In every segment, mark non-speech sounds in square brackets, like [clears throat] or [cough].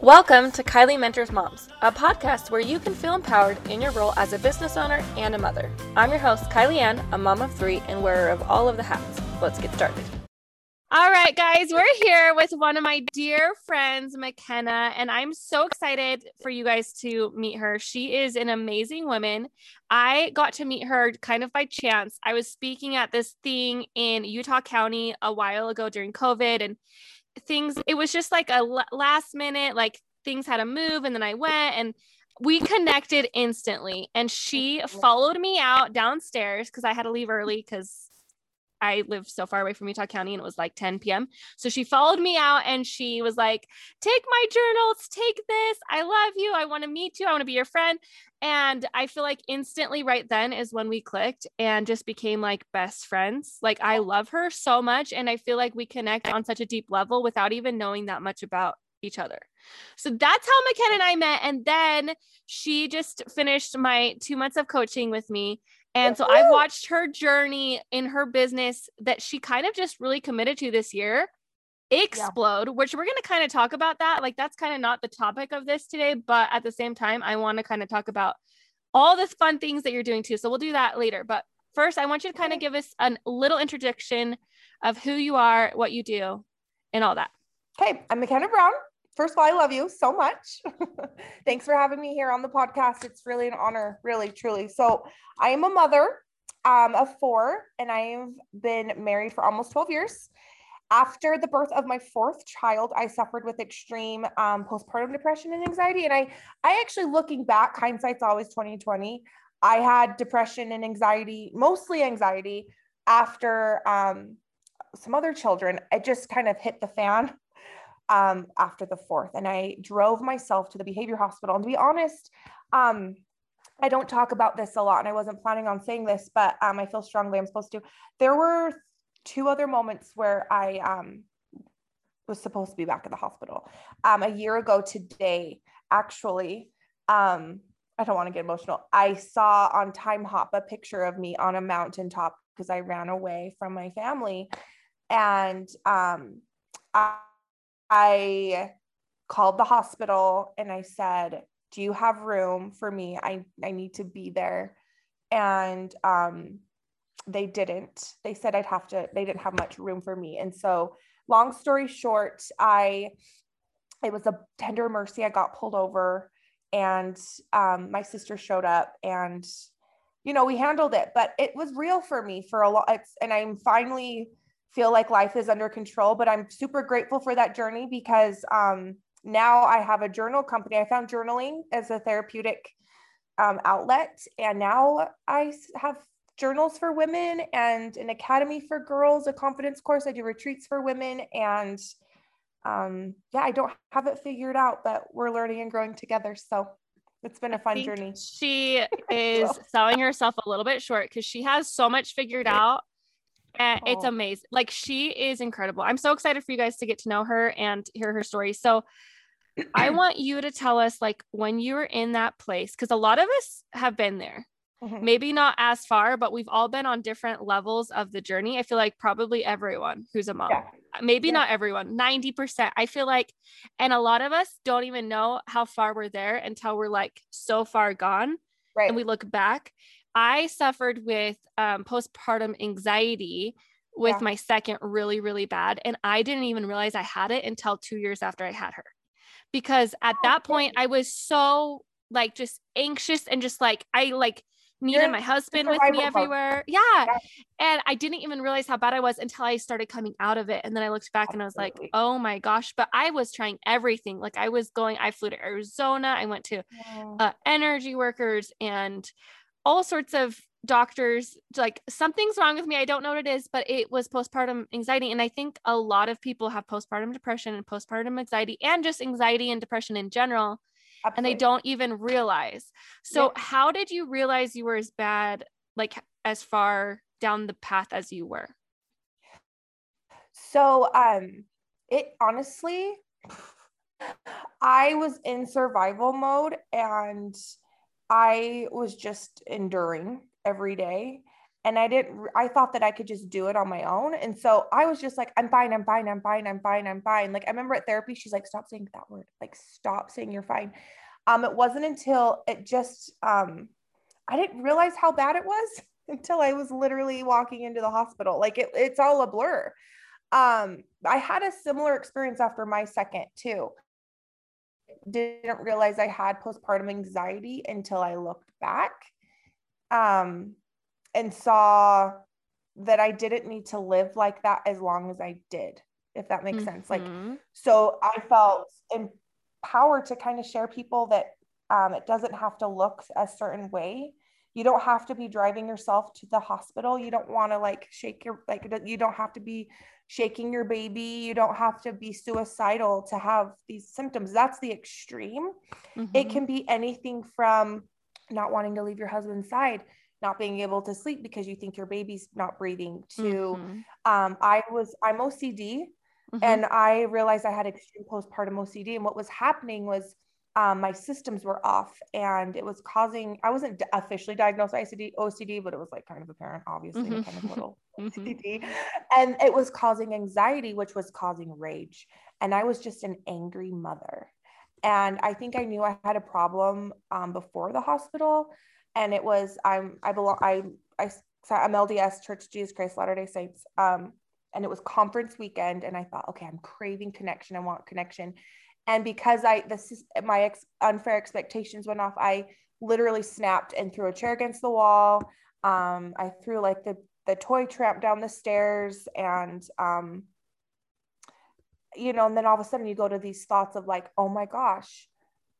Welcome to Kylie Mentors Moms, a podcast where you can feel empowered in your role as a business owner and a mother. I'm your host, Kylie Ann, a mom of three and wearer of all of the hats. Let's get started. All right, guys, we're here with one of my dear friends, McKenna, and I'm so excited for you guys to meet her. She is an amazing woman. I got to meet her kind of by chance. I was speaking at this thing in Utah County a while ago during COVID, and things it was just like a last minute like things had to move and then I went and we connected instantly. And she followed me out downstairs because I had to leave early because I live so far away from Utah County and it was like 10 p.m. So she followed me out and she was like, Take my journals, take this. I love you. I want to meet you. I want to be your friend. And I feel like instantly right then is when we clicked and just became like best friends. Like I love her so much. And I feel like we connect on such a deep level without even knowing that much about each other. So that's how McKenna and I met. And then she just finished my two months of coaching with me. And so I've watched her journey in her business that she kind of just really committed to this year explode, yeah. which we're going to kind of talk about that. Like, that's kind of not the topic of this today. But at the same time, I want to kind of talk about all the fun things that you're doing too. So we'll do that later. But first, I want you to kind of give us a little introduction of who you are, what you do, and all that. Okay, I'm McKenna Brown. First of all, I love you so much. [laughs] Thanks for having me here on the podcast. It's really an honor, really, truly. So, I am a mother um, of four, and I've been married for almost 12 years. After the birth of my fourth child, I suffered with extreme um, postpartum depression and anxiety. And I, I actually looking back, hindsight's always 2020. I had depression and anxiety, mostly anxiety, after um, some other children. It just kind of hit the fan um, after the fourth, and I drove myself to the behavior hospital. And to be honest, um, I don't talk about this a lot, and I wasn't planning on saying this, but um, I feel strongly I'm supposed to. There were two other moments where I um, was supposed to be back at the hospital. Um, a year ago today, actually, um, I don't want to get emotional. I saw on Timehop a picture of me on a mountaintop because I ran away from my family, and um, I, I called the hospital and I said, "Do you have room for me? I I need to be there." And um, they didn't. They said I'd have to. They didn't have much room for me, and so long story short, I it was a tender mercy. I got pulled over, and um, my sister showed up, and you know we handled it. But it was real for me for a lot. And I'm finally feel like life is under control. But I'm super grateful for that journey because um, now I have a journal company. I found journaling as a therapeutic um, outlet, and now I have journals for women and an academy for girls, a confidence course. I do retreats for women, and um, yeah, I don't have it figured out, but we're learning and growing together. So it's been a fun journey. She [laughs] is selling herself a little bit short because she has so much figured out and oh. it's amazing. Like she is incredible. I'm so excited for you guys to get to know her and hear her story. So I [clears throat] want you to tell us like when you were in that place because a lot of us have been there. Mm-hmm. Maybe not as far, but we've all been on different levels of the journey. I feel like probably everyone who's a mom. Yeah. Maybe yeah. not everyone, 90%. I feel like, and a lot of us don't even know how far we're there until we're like so far gone. Right. And we look back. I suffered with um, postpartum anxiety with yeah. my second really, really bad. And I didn't even realize I had it until two years after I had her. Because at oh, that point, I was so like just anxious and just like, I like, needed You're my husband with me everywhere. Yeah. yeah. And I didn't even realize how bad I was until I started coming out of it. And then I looked back and I was like, oh my gosh. But I was trying everything. Like I was going, I flew to Arizona. I went to uh, energy workers and all sorts of doctors like something's wrong with me i don't know what it is but it was postpartum anxiety and i think a lot of people have postpartum depression and postpartum anxiety and just anxiety and depression in general Absolutely. and they don't even realize so yeah. how did you realize you were as bad like as far down the path as you were so um it honestly [sighs] i was in survival mode and I was just enduring every day. and I didn't, I thought that I could just do it on my own. And so I was just like, I'm fine, I'm fine, I'm fine, I'm fine, I'm fine. Like I remember at therapy, she's like, stop saying that word, like stop saying you're fine. Um, it wasn't until it just, um, I didn't realize how bad it was [laughs] until I was literally walking into the hospital. Like it, it's all a blur. Um, I had a similar experience after my second too. Didn't realize I had postpartum anxiety until I looked back. Um, and saw that I didn't need to live like that as long as I did, if that makes mm-hmm. sense. Like, mm-hmm. so I felt empowered to kind of share people that um, it doesn't have to look a certain way. You don't have to be driving yourself to the hospital. You don't want to like shake your, like, you don't have to be shaking your baby. You don't have to be suicidal to have these symptoms. That's the extreme. Mm-hmm. It can be anything from not wanting to leave your husband's side not being able to sleep because you think your baby's not breathing to mm-hmm. um, i was i'm ocd mm-hmm. and i realized i had extreme postpartum ocd and what was happening was um, my systems were off and it was causing i wasn't officially diagnosed ICD, ocd but it was like kind of apparent obviously mm-hmm. kind of little [laughs] mm-hmm. ocd and it was causing anxiety which was causing rage and i was just an angry mother and i think i knew i had a problem um, before the hospital and it was I'm I belong I I I'm LDS Church Jesus Christ Latter Day Saints. Um, and it was conference weekend, and I thought, okay, I'm craving connection. I want connection, and because I this my ex, unfair expectations went off, I literally snapped and threw a chair against the wall. Um, I threw like the the toy tramp down the stairs, and um, you know, and then all of a sudden you go to these thoughts of like, oh my gosh,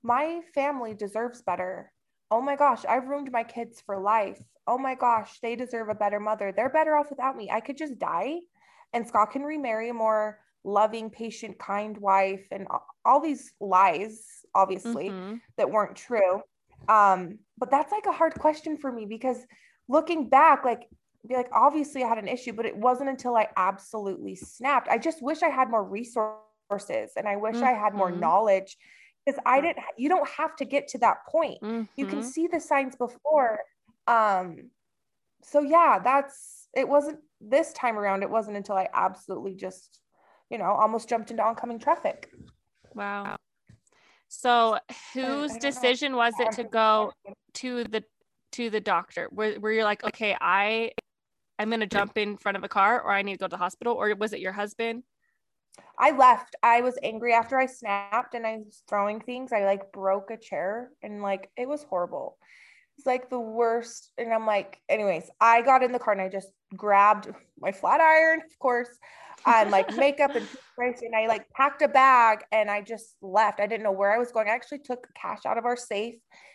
my family deserves better oh my gosh, I've ruined my kids for life. Oh my gosh, they deserve a better mother. They're better off without me. I could just die and Scott can remarry a more loving, patient, kind wife and all these lies, obviously, mm-hmm. that weren't true. Um, but that's like a hard question for me because looking back, like, be like, obviously I had an issue, but it wasn't until I absolutely snapped. I just wish I had more resources and I wish mm-hmm. I had more mm-hmm. knowledge because I didn't you don't have to get to that point. Mm-hmm. You can mm-hmm. see the signs before. Um so yeah, that's it wasn't this time around it wasn't until I absolutely just you know, almost jumped into oncoming traffic. Wow. So whose decision know. was it to go to the to the doctor? Where where you're like, okay, I I'm gonna jump in front of a car or I need to go to the hospital, or was it your husband? I left. I was angry after I snapped and I was throwing things. I like broke a chair and like it was horrible. It's like the worst. And I'm like, anyways, I got in the car and I just grabbed my flat iron, of course, and like makeup and. And I like packed a bag and I just left. I didn't know where I was going. I actually took cash out of our safe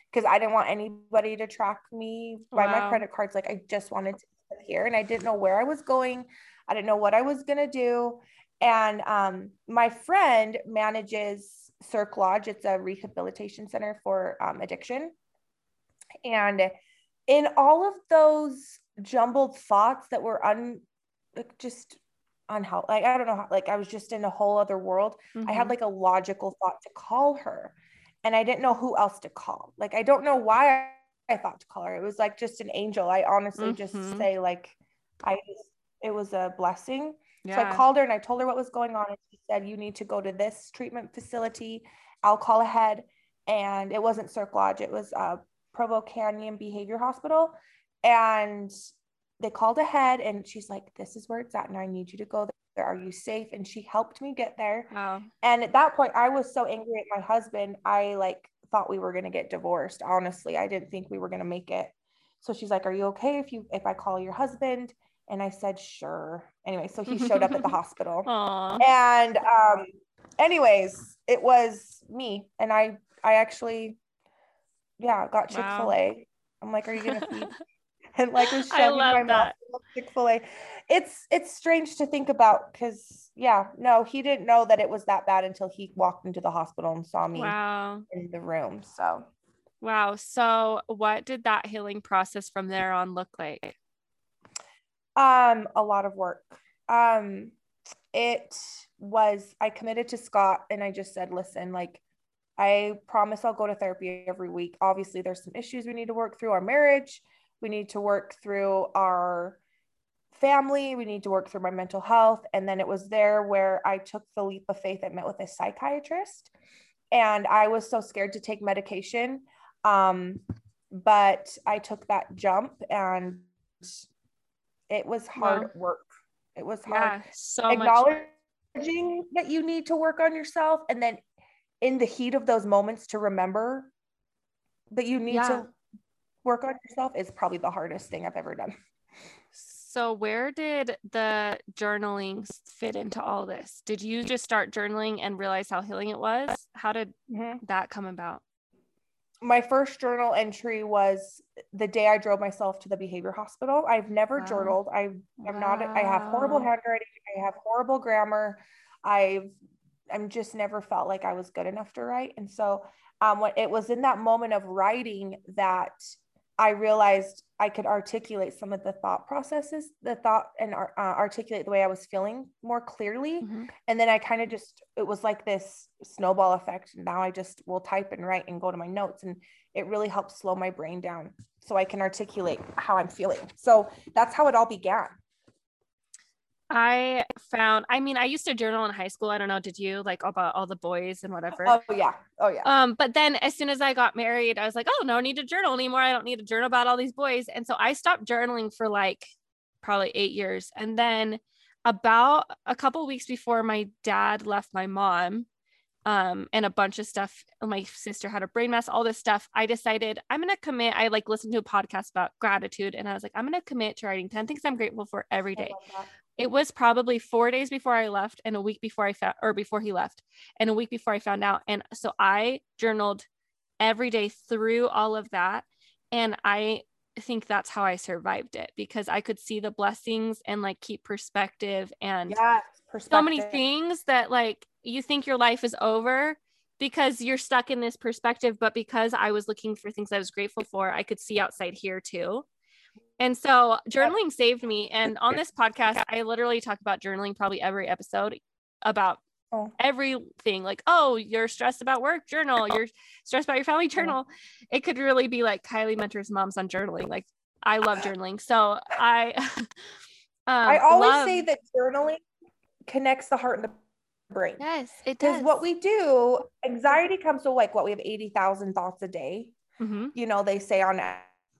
because I didn't want anybody to track me by wow. my credit cards. Like I just wanted to here and I didn't know where I was going. I didn't know what I was gonna do. And um, my friend manages Cirque Lodge. It's a rehabilitation center for um, addiction. And in all of those jumbled thoughts that were un, like just unhelpful, like I don't know, how, like I was just in a whole other world. Mm-hmm. I had mm-hmm. like a logical thought to call her, and I didn't know who else to call. Like I don't know why I thought to call her. It was like just an angel. I honestly mm-hmm. just say like I it was a blessing yeah. So I called her and I told her what was going on. And she said, You need to go to this treatment facility. I'll call ahead. And it wasn't Cirque Lodge, it was uh, Provo Canyon Behavior Hospital. And they called ahead and she's like, This is where it's at. And I need you to go there. Are you safe? And she helped me get there. Wow. And at that point, I was so angry at my husband. I like thought we were going to get divorced. Honestly, I didn't think we were going to make it. So she's like, Are you okay if you if I call your husband? And I said, sure. Anyway, so he showed up at the [laughs] hospital. Aww. And um, anyways, it was me. And I I actually, yeah, got Chick-fil-A. Wow. I'm like, are you gonna feed? [laughs] [laughs] and like was [laughs] shoving my mouth Chick-fil-A. It's it's strange to think about because yeah, no, he didn't know that it was that bad until he walked into the hospital and saw me wow. in the room. So Wow. So, what did that healing process from there on look like? Um, a lot of work. Um, it was I committed to Scott and I just said, listen, like I promise I'll go to therapy every week. Obviously, there's some issues we need to work through our marriage, We need to work through our family. We need to work through my mental health. And then it was there where I took the leap of faith. I met with a psychiatrist and I was so scared to take medication. Um, but I took that jump and it was hard wow. work. It was hard. Yeah, so acknowledging much. that you need to work on yourself and then in the heat of those moments to remember that you need yeah. to work on yourself is probably the hardest thing I've ever done. So, where did the journaling fit into all this? Did you just start journaling and realize how healing it was? How did mm-hmm. that come about? My first journal entry was the day I drove myself to the behavior hospital. I've never wow. journaled. I am wow. not. I have horrible handwriting. I have horrible grammar. I've. I'm just never felt like I was good enough to write, and so um, when it was in that moment of writing that I realized I could articulate some of the thought processes, the thought and uh, articulate the way I was feeling more clearly. Mm-hmm. And then I kind of just, it was like this snowball effect. Now I just will type and write and go to my notes. And it really helps slow my brain down so I can articulate how I'm feeling. So that's how it all began. I found, I mean, I used to journal in high school. I don't know, did you like about all the boys and whatever? Oh, yeah. Oh, yeah. Um, but then as soon as I got married, I was like, oh, no need to journal anymore. I don't need to journal about all these boys. And so I stopped journaling for like probably eight years. And then about a couple weeks before my dad left my mom, um, and a bunch of stuff. My sister had a brain mess, all this stuff. I decided I'm going to commit. I like listened to a podcast about gratitude and I was like, I'm going to commit to writing 10 things I'm grateful for every day it was probably four days before I left and a week before I found or before he left and a week before I found out. And so I journaled every day through all of that. And I think that's how I survived it because I could see the blessings and like keep perspective and yes, perspective. so many things that like you think your life is over because you're stuck in this perspective. But because I was looking for things I was grateful for, I could see outside here too. And so journaling saved me. And on this podcast, I literally talk about journaling probably every episode about oh. everything like, oh, you're stressed about work, journal, you're stressed about your family, journal. It could really be like Kylie Mentors Moms on journaling. Like, I love [laughs] journaling. So I, [laughs] um, I always love... say that journaling connects the heart and the brain. Yes, it does. Because what we do, anxiety comes to like what we have 80,000 thoughts a day. Mm-hmm. You know, they say on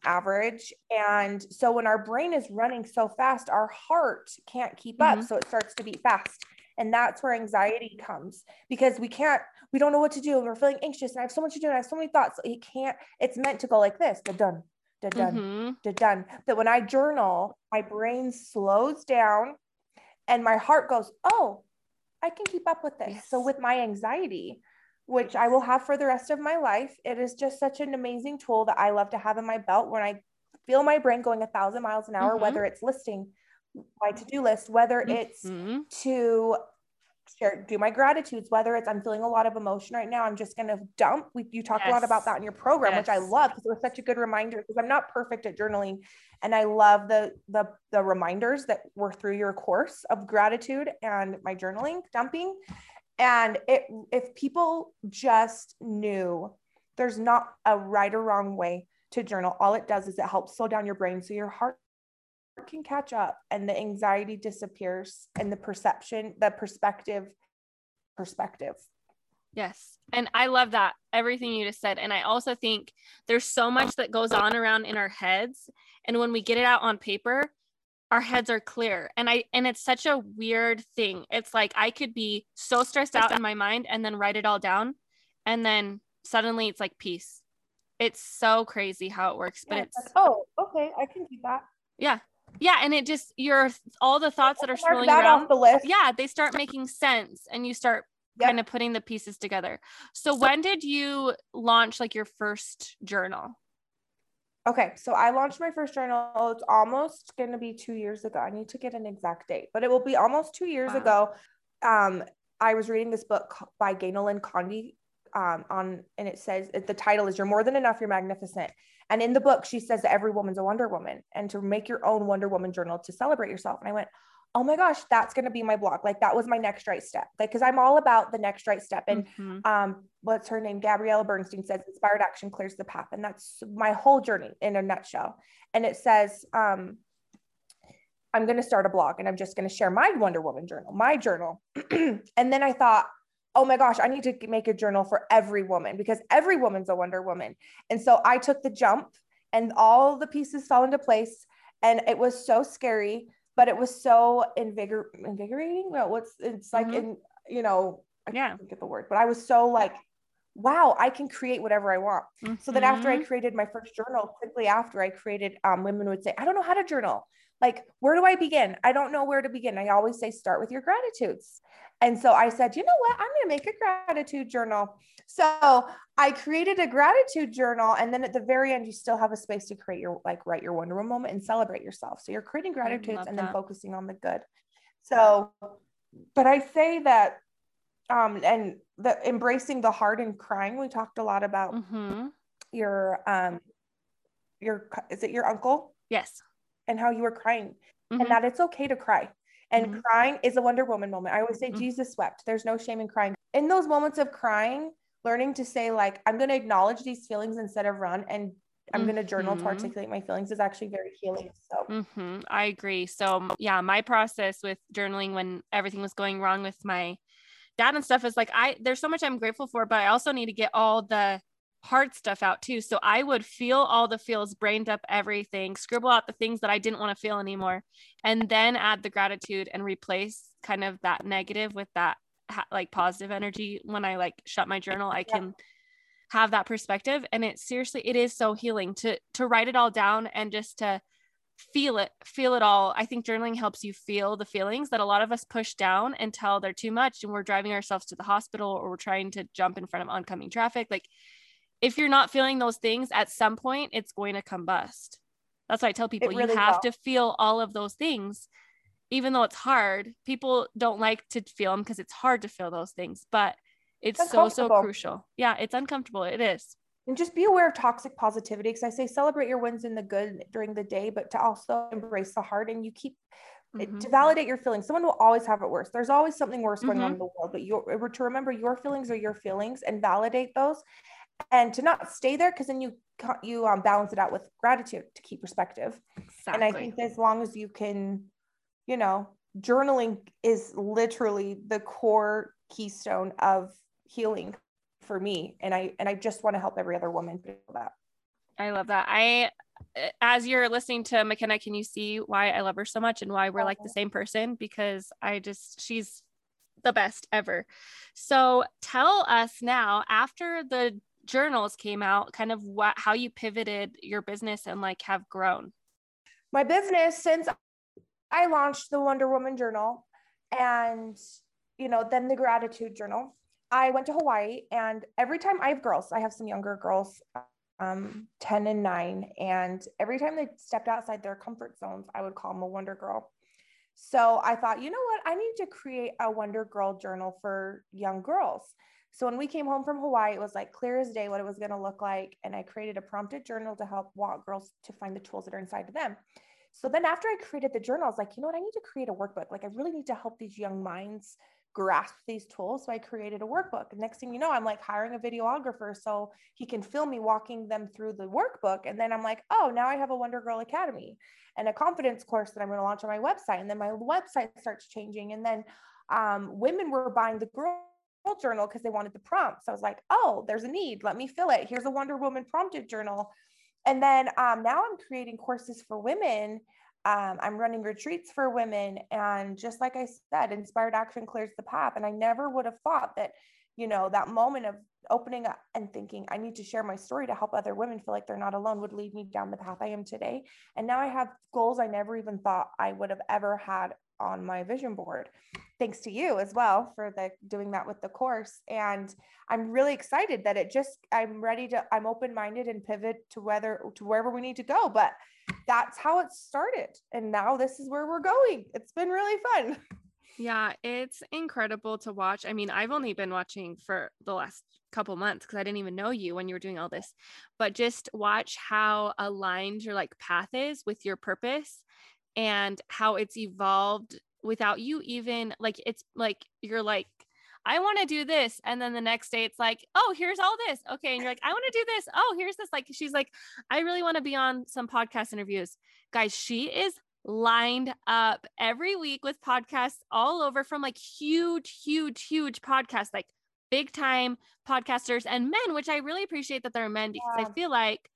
average. And so when our brain is running so fast, our heart can't keep up. Mm-hmm. So it starts to beat fast. And that's where anxiety comes because we can't, we don't know what to do. And we're feeling anxious and I have so much to do. And I have so many thoughts. It can't, it's meant to go like this, the done, the done, mm-hmm. the done. That when I journal, my brain slows down and my heart goes, oh, I can keep up with this. Yes. So with my anxiety, which I will have for the rest of my life. It is just such an amazing tool that I love to have in my belt when I feel my brain going a thousand miles an hour, mm-hmm. whether it's listing my to-do list, whether it's mm-hmm. to share, do my gratitudes, whether it's I'm feeling a lot of emotion right now, I'm just going to dump. We, you talk yes. a lot about that in your program, yes. which I love because it was such a good reminder because I'm not perfect at journaling. And I love the, the, the reminders that were through your course of gratitude and my journaling dumping. And it, if people just knew there's not a right or wrong way to journal, all it does is it helps slow down your brain so your heart can catch up and the anxiety disappears and the perception, the perspective, perspective. Yes. And I love that everything you just said. And I also think there's so much that goes on around in our heads. And when we get it out on paper, our heads are clear. And i and it's such a weird thing. It's like i could be so stressed out in my mind and then write it all down. And then suddenly it's like peace. It's so crazy how it works but yeah, it's oh okay i can do that. Yeah. Yeah and it just your all the thoughts that are swirling around the list. yeah they start making sense and you start yep. kind of putting the pieces together. So when did you launch like your first journal Okay, so I launched my first journal. It's almost going to be two years ago. I need to get an exact date, but it will be almost two years wow. ago. Um, I was reading this book by Ganel-Lyn Condie um, on, and it says the title is "You're More Than Enough. You're Magnificent." And in the book, she says that every woman's a Wonder Woman, and to make your own Wonder Woman journal to celebrate yourself. And I went, oh my gosh, that's going to be my blog. Like that was my next right step. Like, cause I'm all about the next right step. And mm-hmm. um, what's her name? Gabriella Bernstein says inspired action clears the path. And that's my whole journey in a nutshell. And it says, um, I'm going to start a blog and I'm just going to share my Wonder Woman journal, my journal. [clears throat] and then I thought, oh my gosh, I need to make a journal for every woman because every woman's a Wonder Woman. And so I took the jump and all the pieces fell into place. And it was so scary, but it was so invigor- invigorating. Well, what's it's like mm-hmm. in, you know, I yeah. can't get the word, but I was so like, wow, I can create whatever I want. Mm-hmm. So then after I mm-hmm. created my first journal, quickly after I created, um, women would say, I don't know how to journal. Like, where do I begin? I don't know where to begin. I always say, start with your gratitudes. And so I said, you know what? I'm going to make a gratitude journal. So I created a gratitude journal. And then at the very end, you still have a space to create your, like, write your Wonder Woman moment and celebrate yourself. So you're creating gratitudes and that. then focusing on the good. So, but I say that, um, and the embracing the hard and crying, we talked a lot about mm-hmm. your, um, your, is it your uncle? Yes. And how you were crying mm-hmm. and that it's okay to cry and mm-hmm. crying is a Wonder Woman moment. I always say mm-hmm. Jesus wept. There's no shame in crying. In those moments of crying, learning to say, like, I'm going to acknowledge these feelings instead of run and I'm mm-hmm. going to journal to mm-hmm. articulate my feelings is actually very healing. So, mm-hmm. I agree. So, yeah, my process with journaling when everything was going wrong with my dad and stuff is like, I, there's so much I'm grateful for, but I also need to get all the hard stuff out too. So I would feel all the feels, brained up everything, scribble out the things that I didn't want to feel anymore, and then add the gratitude and replace kind of that negative with that like positive energy. When I like shut my journal, I can yeah. have that perspective, and it seriously it is so healing to to write it all down and just to feel it feel it all i think journaling helps you feel the feelings that a lot of us push down until they're too much and we're driving ourselves to the hospital or we're trying to jump in front of oncoming traffic like if you're not feeling those things at some point it's going to combust that's why i tell people really you have will. to feel all of those things. Even though it's hard people don't like to feel them because it's hard to feel those things but it's, it's so so crucial. Yeah it's uncomfortable. It is. And just be aware of toxic positivity because i say celebrate your wins in the good during the day but to also embrace the hard and you keep mm-hmm. to validate your feelings. Someone will always have it worse. There's always something worse going mm-hmm. on in the world but you to remember your feelings are your feelings and validate those and to not stay there because then you you um, balance it out with gratitude to keep perspective. Exactly. and i think as long as you can you know journaling is literally the core keystone of healing for me. And i and i just want to help every other woman feel that. I love that. I as you're listening to mckenna can you see why i love her so much and why we're like the same person? Because i just she's the best ever. So tell us now after the journals came out, kind of what how you pivoted your business and like have grown. My business since I launched the Wonder Woman journal and you know, then the gratitude journal. I went to Hawaii and every time I have girls, I have some younger girls, um, 10 and 9. And every time they stepped outside their comfort zones, I would call them a Wonder Girl. So I thought, you know what? I need to create a Wonder Girl journal for young girls. So when we came home from Hawaii, it was like clear as day what it was going to look like. And I created a prompted journal to help walk girls to find the tools that are inside of them. So then after I created the journal, I was like, you know what? I need to create a workbook. Like I really need to help these young minds grasp these tools. So I created a workbook. And next thing you know, I'm like hiring a videographer so he can film me walking them through the workbook. And then I'm like, oh, now I have a Wonder Girl Academy and a confidence course that I'm going to launch on my website. And then my website starts changing. And then um, women were buying the girl journal because they wanted the prompts. I was like, oh, there's a need. Let me fill it. Here's a Wonder Woman prompted journal. And then um, now I'm creating courses for women. Um, I'm running retreats for women. And just like I said, inspired action clears the path. And I never would have thought that, you know, that moment of opening up and thinking, I need to share my story to help other women feel like they're not alone would lead me down the path I am today. And now I have goals I never even thought I would have ever had on my vision board thanks to you as well for the doing that with the course. And i'm really excited that it just i'm ready to i'm open-minded and pivot to whether to wherever we need to go. But that's how it started. And now this is where we're going. It's been really fun. Yeah it's incredible to watch. I mean i've only been watching for the last couple months because i didn't even know you when you were doing all this. But just watch how aligned your like path is with your purpose and how it's evolved without you even like it's like you're like I want to do this. And then the next day it's like, oh, here's all this. Okay. And you're like, I want to do this. Oh, here's this. Like, she's like, I really want to be on some podcast interviews. Guys, she is lined up every week with podcasts all over from like huge, huge, huge podcasts, like big time podcasters and men, which I really appreciate that they're men because yeah. I feel like,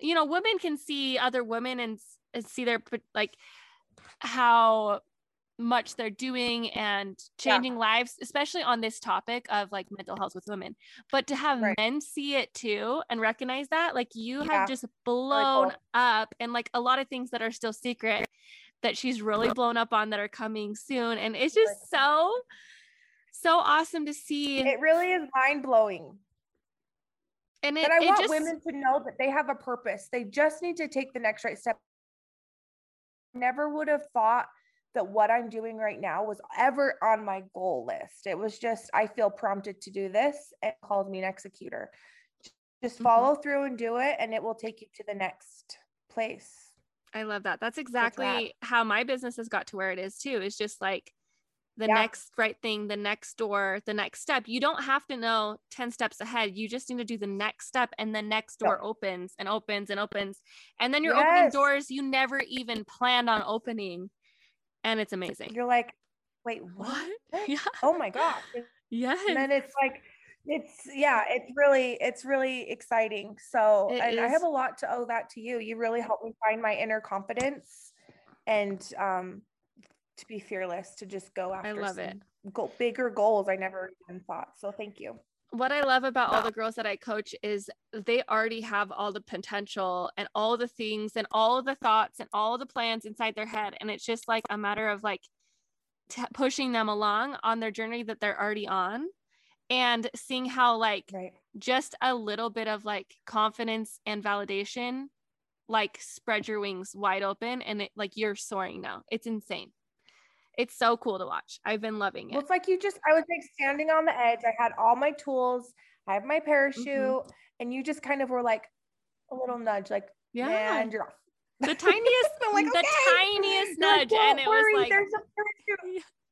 you know, women can see other women and, and see their like how much they're doing and changing yeah. lives, especially on this topic of like mental health with women. But to have right. men see it too and recognize that, like you yeah. have just blown really cool. up and like a lot of things that are still secret that she's really blown up on that are coming soon. And it's just so, so awesome to see. It really is mind blowing. And, it, and I want just, women to know that they have a purpose. They just need to take the next right step. Never would have thought that what I'm doing right now was ever on my goal list. It was just, I feel prompted to do this and called me an executor. Just mm-hmm. follow mm-hmm. through and do it, and it will take you to the next place. I love that. That's exactly how my business has got to where it is too. It's just like the yeah. next right thing, the next door, the next step. You don't have to know 10 steps ahead. You just need to do the next step, and the next door yeah. opens and opens and opens. And then you're yes. opening doors you never even planned on opening and it's amazing. You're like, wait, what? Yeah. Oh my gosh. [laughs] Yes. And then it's like, it's yeah, it's really, it's really exciting. So it and is. I have a lot to owe that to you. You really helped me find my inner confidence and um to be fearless, to just go after I love it. Go, bigger goals I never even thought. So thank you what I love about all the girls that I coach is they already have all the potential and all the things and all the thoughts and all the plans inside their head. And it's just like a matter of like t- pushing them along on their journey that they're already on and seeing how like right. just a little bit of like confidence and validation like spread your wings wide open and it like you're soaring now. It's insane it's so cool to watch. I've been loving it. Well, it's like you just, I was like standing on the edge. I had all my tools, I have my parachute, mm-hmm. and you just kind of were like a little nudge, like, yeah, and you're off. The tiniest, [laughs] like, the okay, tiniest nudge. And it worry, was like, there's a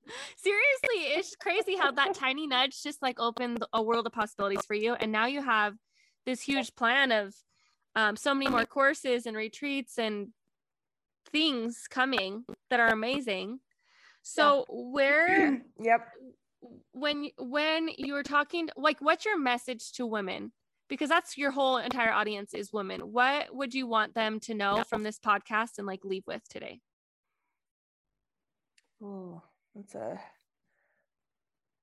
[laughs] seriously, it's crazy how that tiny nudge just like opened a world of possibilities for you. And now you have this huge plan of um, so many more courses and retreats and things coming that are amazing so yeah. where [clears throat] yep when when you were talking like what's your message to women? Because that's your whole entire audience is women. What would you want them to know from this podcast and like leave with today? Oh, that's a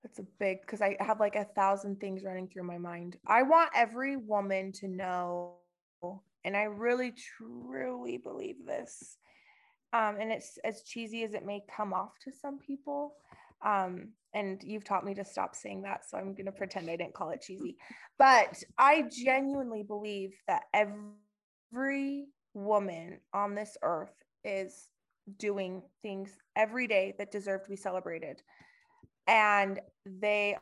that's a big because I have like a thousand things running through my mind. I want every woman to know, and I really truly believe this, um, and it's as cheesy as it may come off to some people. Um, and you've taught me to stop saying that, so I'm going to pretend I didn't call it cheesy. But I genuinely believe that every woman on this earth is doing things every day that deserve to be celebrated. And they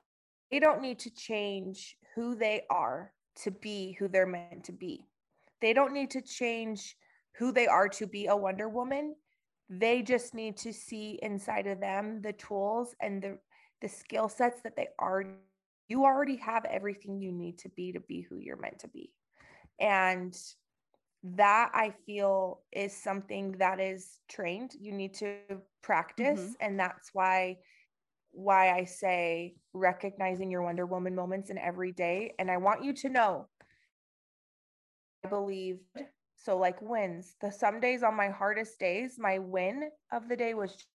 they don't need to change who they are to be who they're meant to be. They don't need to change who they are to be a Wonder Woman. They just need to see inside of them the tools and the the skill sets that they are you already have everything you need to be to be who you're meant to be. And that I feel is something that is trained. You need to practice mm-hmm. and that's why why I say recognizing your Wonder Woman moments in every day and I want you to know I believe so, like wins, the some days on my hardest days, my win of the day was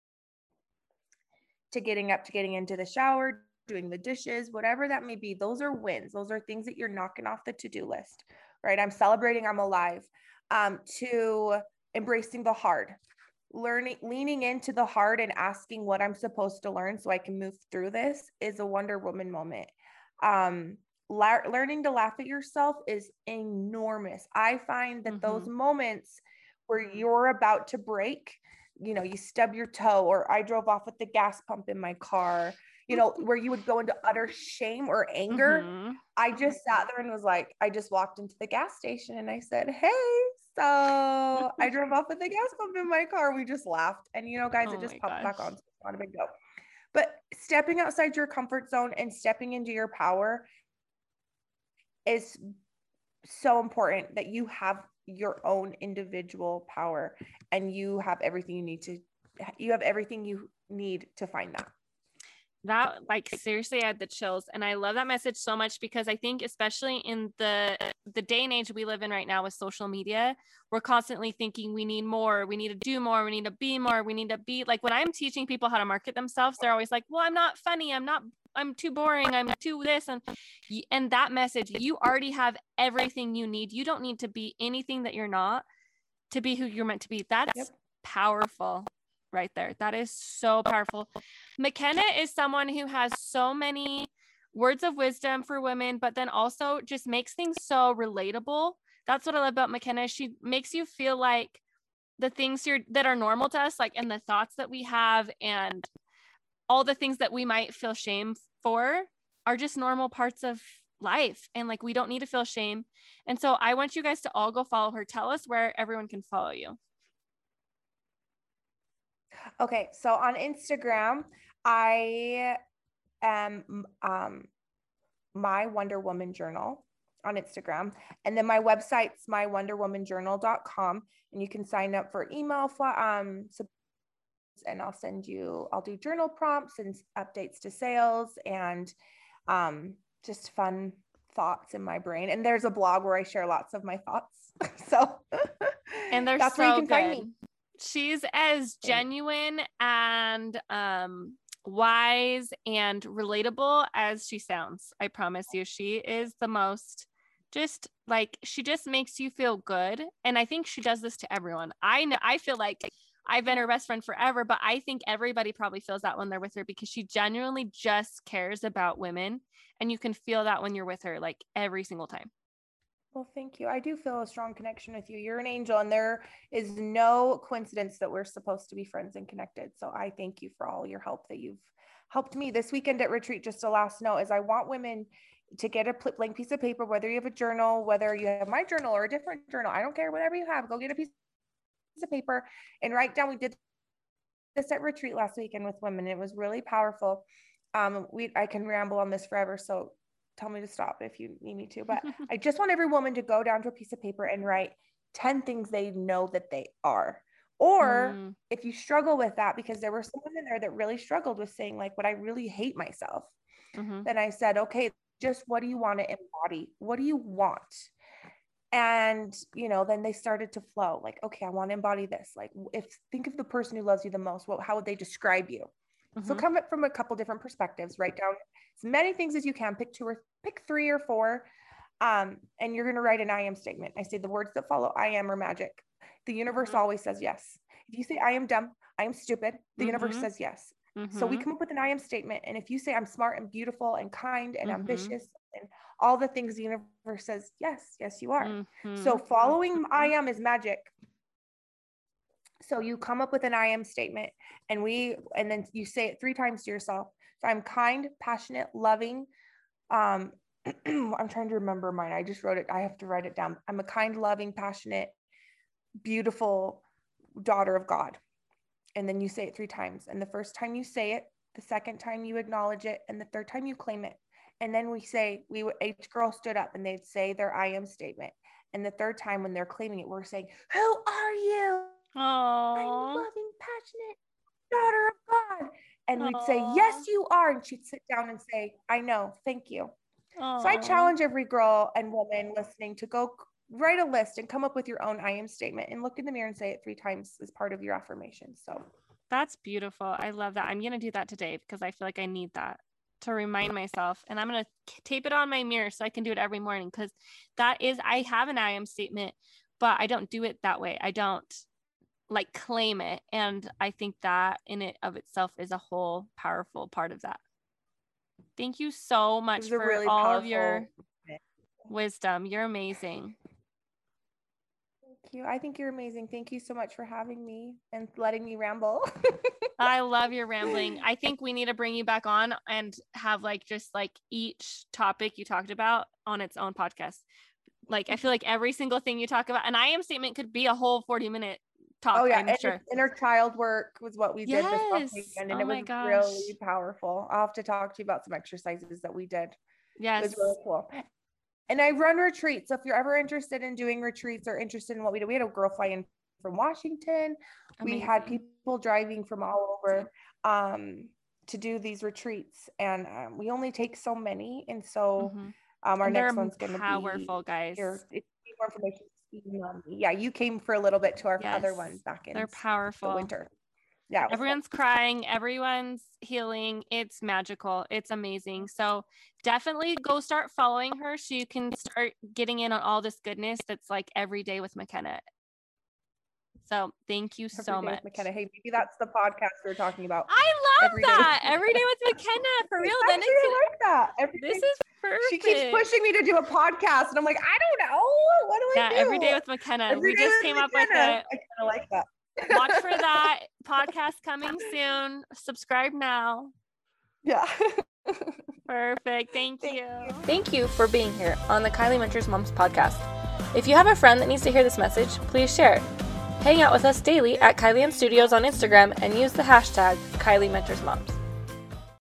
to getting up, to getting into the shower, doing the dishes, whatever that may be. Those are wins. Those are things that you're knocking off the to do list, right? I'm celebrating, I'm alive. Um, to embracing the hard, learning, leaning into the hard and asking what I'm supposed to learn so I can move through this is a Wonder Woman moment. Um, la- learning to laugh at yourself is enormous. I find that mm-hmm. those moments where you're about to break, you know, you stub your toe, or I drove off with the gas pump in my car, you know, where you would go into utter shame or anger. Mm-hmm. I just sat there and was like, I just walked into the gas station and I said, Hey, So I drove off with the gas pump in my car. We just laughed. And you know, guys, Oh it just popped back on. So it's not a big deal. But stepping outside your comfort zone and stepping into your power is so important that you have your own individual power and you have everything you need to you have everything you need to find that. that like seriously I had the chills and I love that message so much because I think especially in the the day and age we live in right now with social media we're constantly thinking we need more we need to do more we need to be more we need to be like when I'm teaching people how to market themselves they're always like well I'm not funny I'm not I'm too boring I'm too this and and that message you already have everything you need you don't need to be anything that you're not to be who you're meant to be that's Yep. powerful right there that is so powerful McKenna is someone who has so many words of wisdom for women, but then also just makes things so relatable. That's what I love about McKenna. She makes you feel like the things you're that are normal to us, like and the thoughts that we have and all the things that we might feel shame for are just normal parts of life. And like we don't need to feel shame. And so I want you guys to all go follow her. Tell us where everyone can follow you. Okay, so on Instagram, I am um my Wonder Woman journal on Instagram. And then my website's mywonderwomanjournal.com and you can sign up for email um and I'll send you I'll do journal prompts and updates to sales and um just fun thoughts in my brain. And there's a blog where I share lots of my thoughts. [laughs] so and they're that's so where you can good. find me. She's as genuine and um wise and relatable as she sounds. I promise you. She is the most just like she just makes you feel good and I think she does this to everyone. I know I feel like I've been her best friend forever, but I think everybody probably feels that when they're with her because she genuinely just cares about women and you can feel that when you're with her like every single time. Well, thank you. I do feel a strong connection with you. You're an angel, and there is no coincidence that we're supposed to be friends and connected. So I thank you for all your help that you've helped me this weekend at retreat. Just a last note is I want women to get a blank piece of paper, whether you have a journal, whether you have my journal or a different journal. I don't care, whatever you have, go get a piece of paper and write down. We did this at retreat last weekend with women. It was really powerful. Um, we I can ramble on this forever, so tell me to stop if you need me to. But [laughs] I just want every woman to go down to a piece of paper and write 10 things they know that they are. Or Mm, if you struggle with that, because there were some women there that really struggled with saying, like, what I really hate myself, mhm. then I said, okay, just what do you want to embody? What do you want? And, you know, then they started to flow like, okay, I want to embody this. Like, if think of the person who loves you the most, what, how would they describe you? So Mhm. come up from a couple different perspectives, write down as many things as you can, pick two or pick three or four. Um, and you're going to write an I am statement. I say the words that follow I am are magic. The universe Mhm. always says yes. If you say I am dumb, I am stupid, the universe Mhm. says yes. So we Mhm. come up with an I am statement. And if you say I'm smart and beautiful and kind and Mhm. ambitious and all the things the universe says, yes, yes, you are. So Mhm. following I am is magic. So you come up with an I am statement and we and then you say it three times to yourself. So I'm kind, passionate, loving. Um [clears throat] I'm trying to remember mine. I just wrote it. I have to write it down. I'm a kind, loving, passionate, beautiful daughter of God. And then you say it three times. And the first time you say it, the second time you acknowledge it, and the third time you claim it. And then we say, we would- each girl stood up and they'd say their I am statement. And the third time when they're claiming it, we're saying, Who are you? Oh, I'm loving, passionate daughter of God. And we'd say, Yes, you are. And she'd sit down and say, I know, thank you. So I challenge every girl and woman listening to go write a list and come up with your own I am statement and look in the mirror and say it three times as part of your affirmation. So That's beautiful. I love that. I'm going to do that today because I feel like I need that to remind myself. And I'm going to tape it on my mirror so I can do it every morning because that is, I have an I am statement, but I don't do it that way. I don't like claim it. And I think that in it of itself is a whole powerful part of that. Thank you so much for really all of your wisdom. You're amazing. You. I think you're amazing. Thank you so much for having me and letting me ramble. [laughs] I love your rambling. I think we need to bring you back on and have like just like each topic you talked about on its own podcast. Like I feel like every single thing you talk about, an I am statement could be a whole 40 minute talk. Oh yeah, I'm inner, sure. inner child work was what we did Yes. past weekend, and Oh it my was gosh. really powerful. I'll have to talk to you about some exercises that we did. Yes. It was really cool. And I run retreats. So if you're ever interested in doing retreats or interested in what we do, we had a girl fly in from Washington. We had people driving from all over um, to do these retreats, and um, we only take so many. And so Mhm. um, our And next one's going to be powerful, guys. more information, just email me. Yeah, you came for a little bit to our other Yes, one back in They're the powerful. winter. Yeah, cool. Everyone's crying, everyone's healing. It's magical. It's amazing. Mm-hmm. So definitely go start following her so you can start getting in on all this goodness that's like every day with McKenna. So thank you Every so much. McKenna. Hey, maybe that's the podcast we are talking about. I love Every day that. Every day with McKenna. [laughs] For real. Then it's I like that. Every this day- is perfect. she keeps pushing me to do a podcast, and I'm like, I don't know. What do I Yeah, do? every day with McKenna. Every we just came up with McKenna. it. I kind of like that. Watch for [laughs] that podcast coming soon. Subscribe now. Yeah. [laughs] Perfect. Thank, Thank you. you. Thank you for being here on the Kylie Mentors Moms podcast. If you have a friend that needs to hear this message, please share it. Hang out with us daily at Kylie and Studios on Instagram and use the hashtag Kylie Mentors Moms.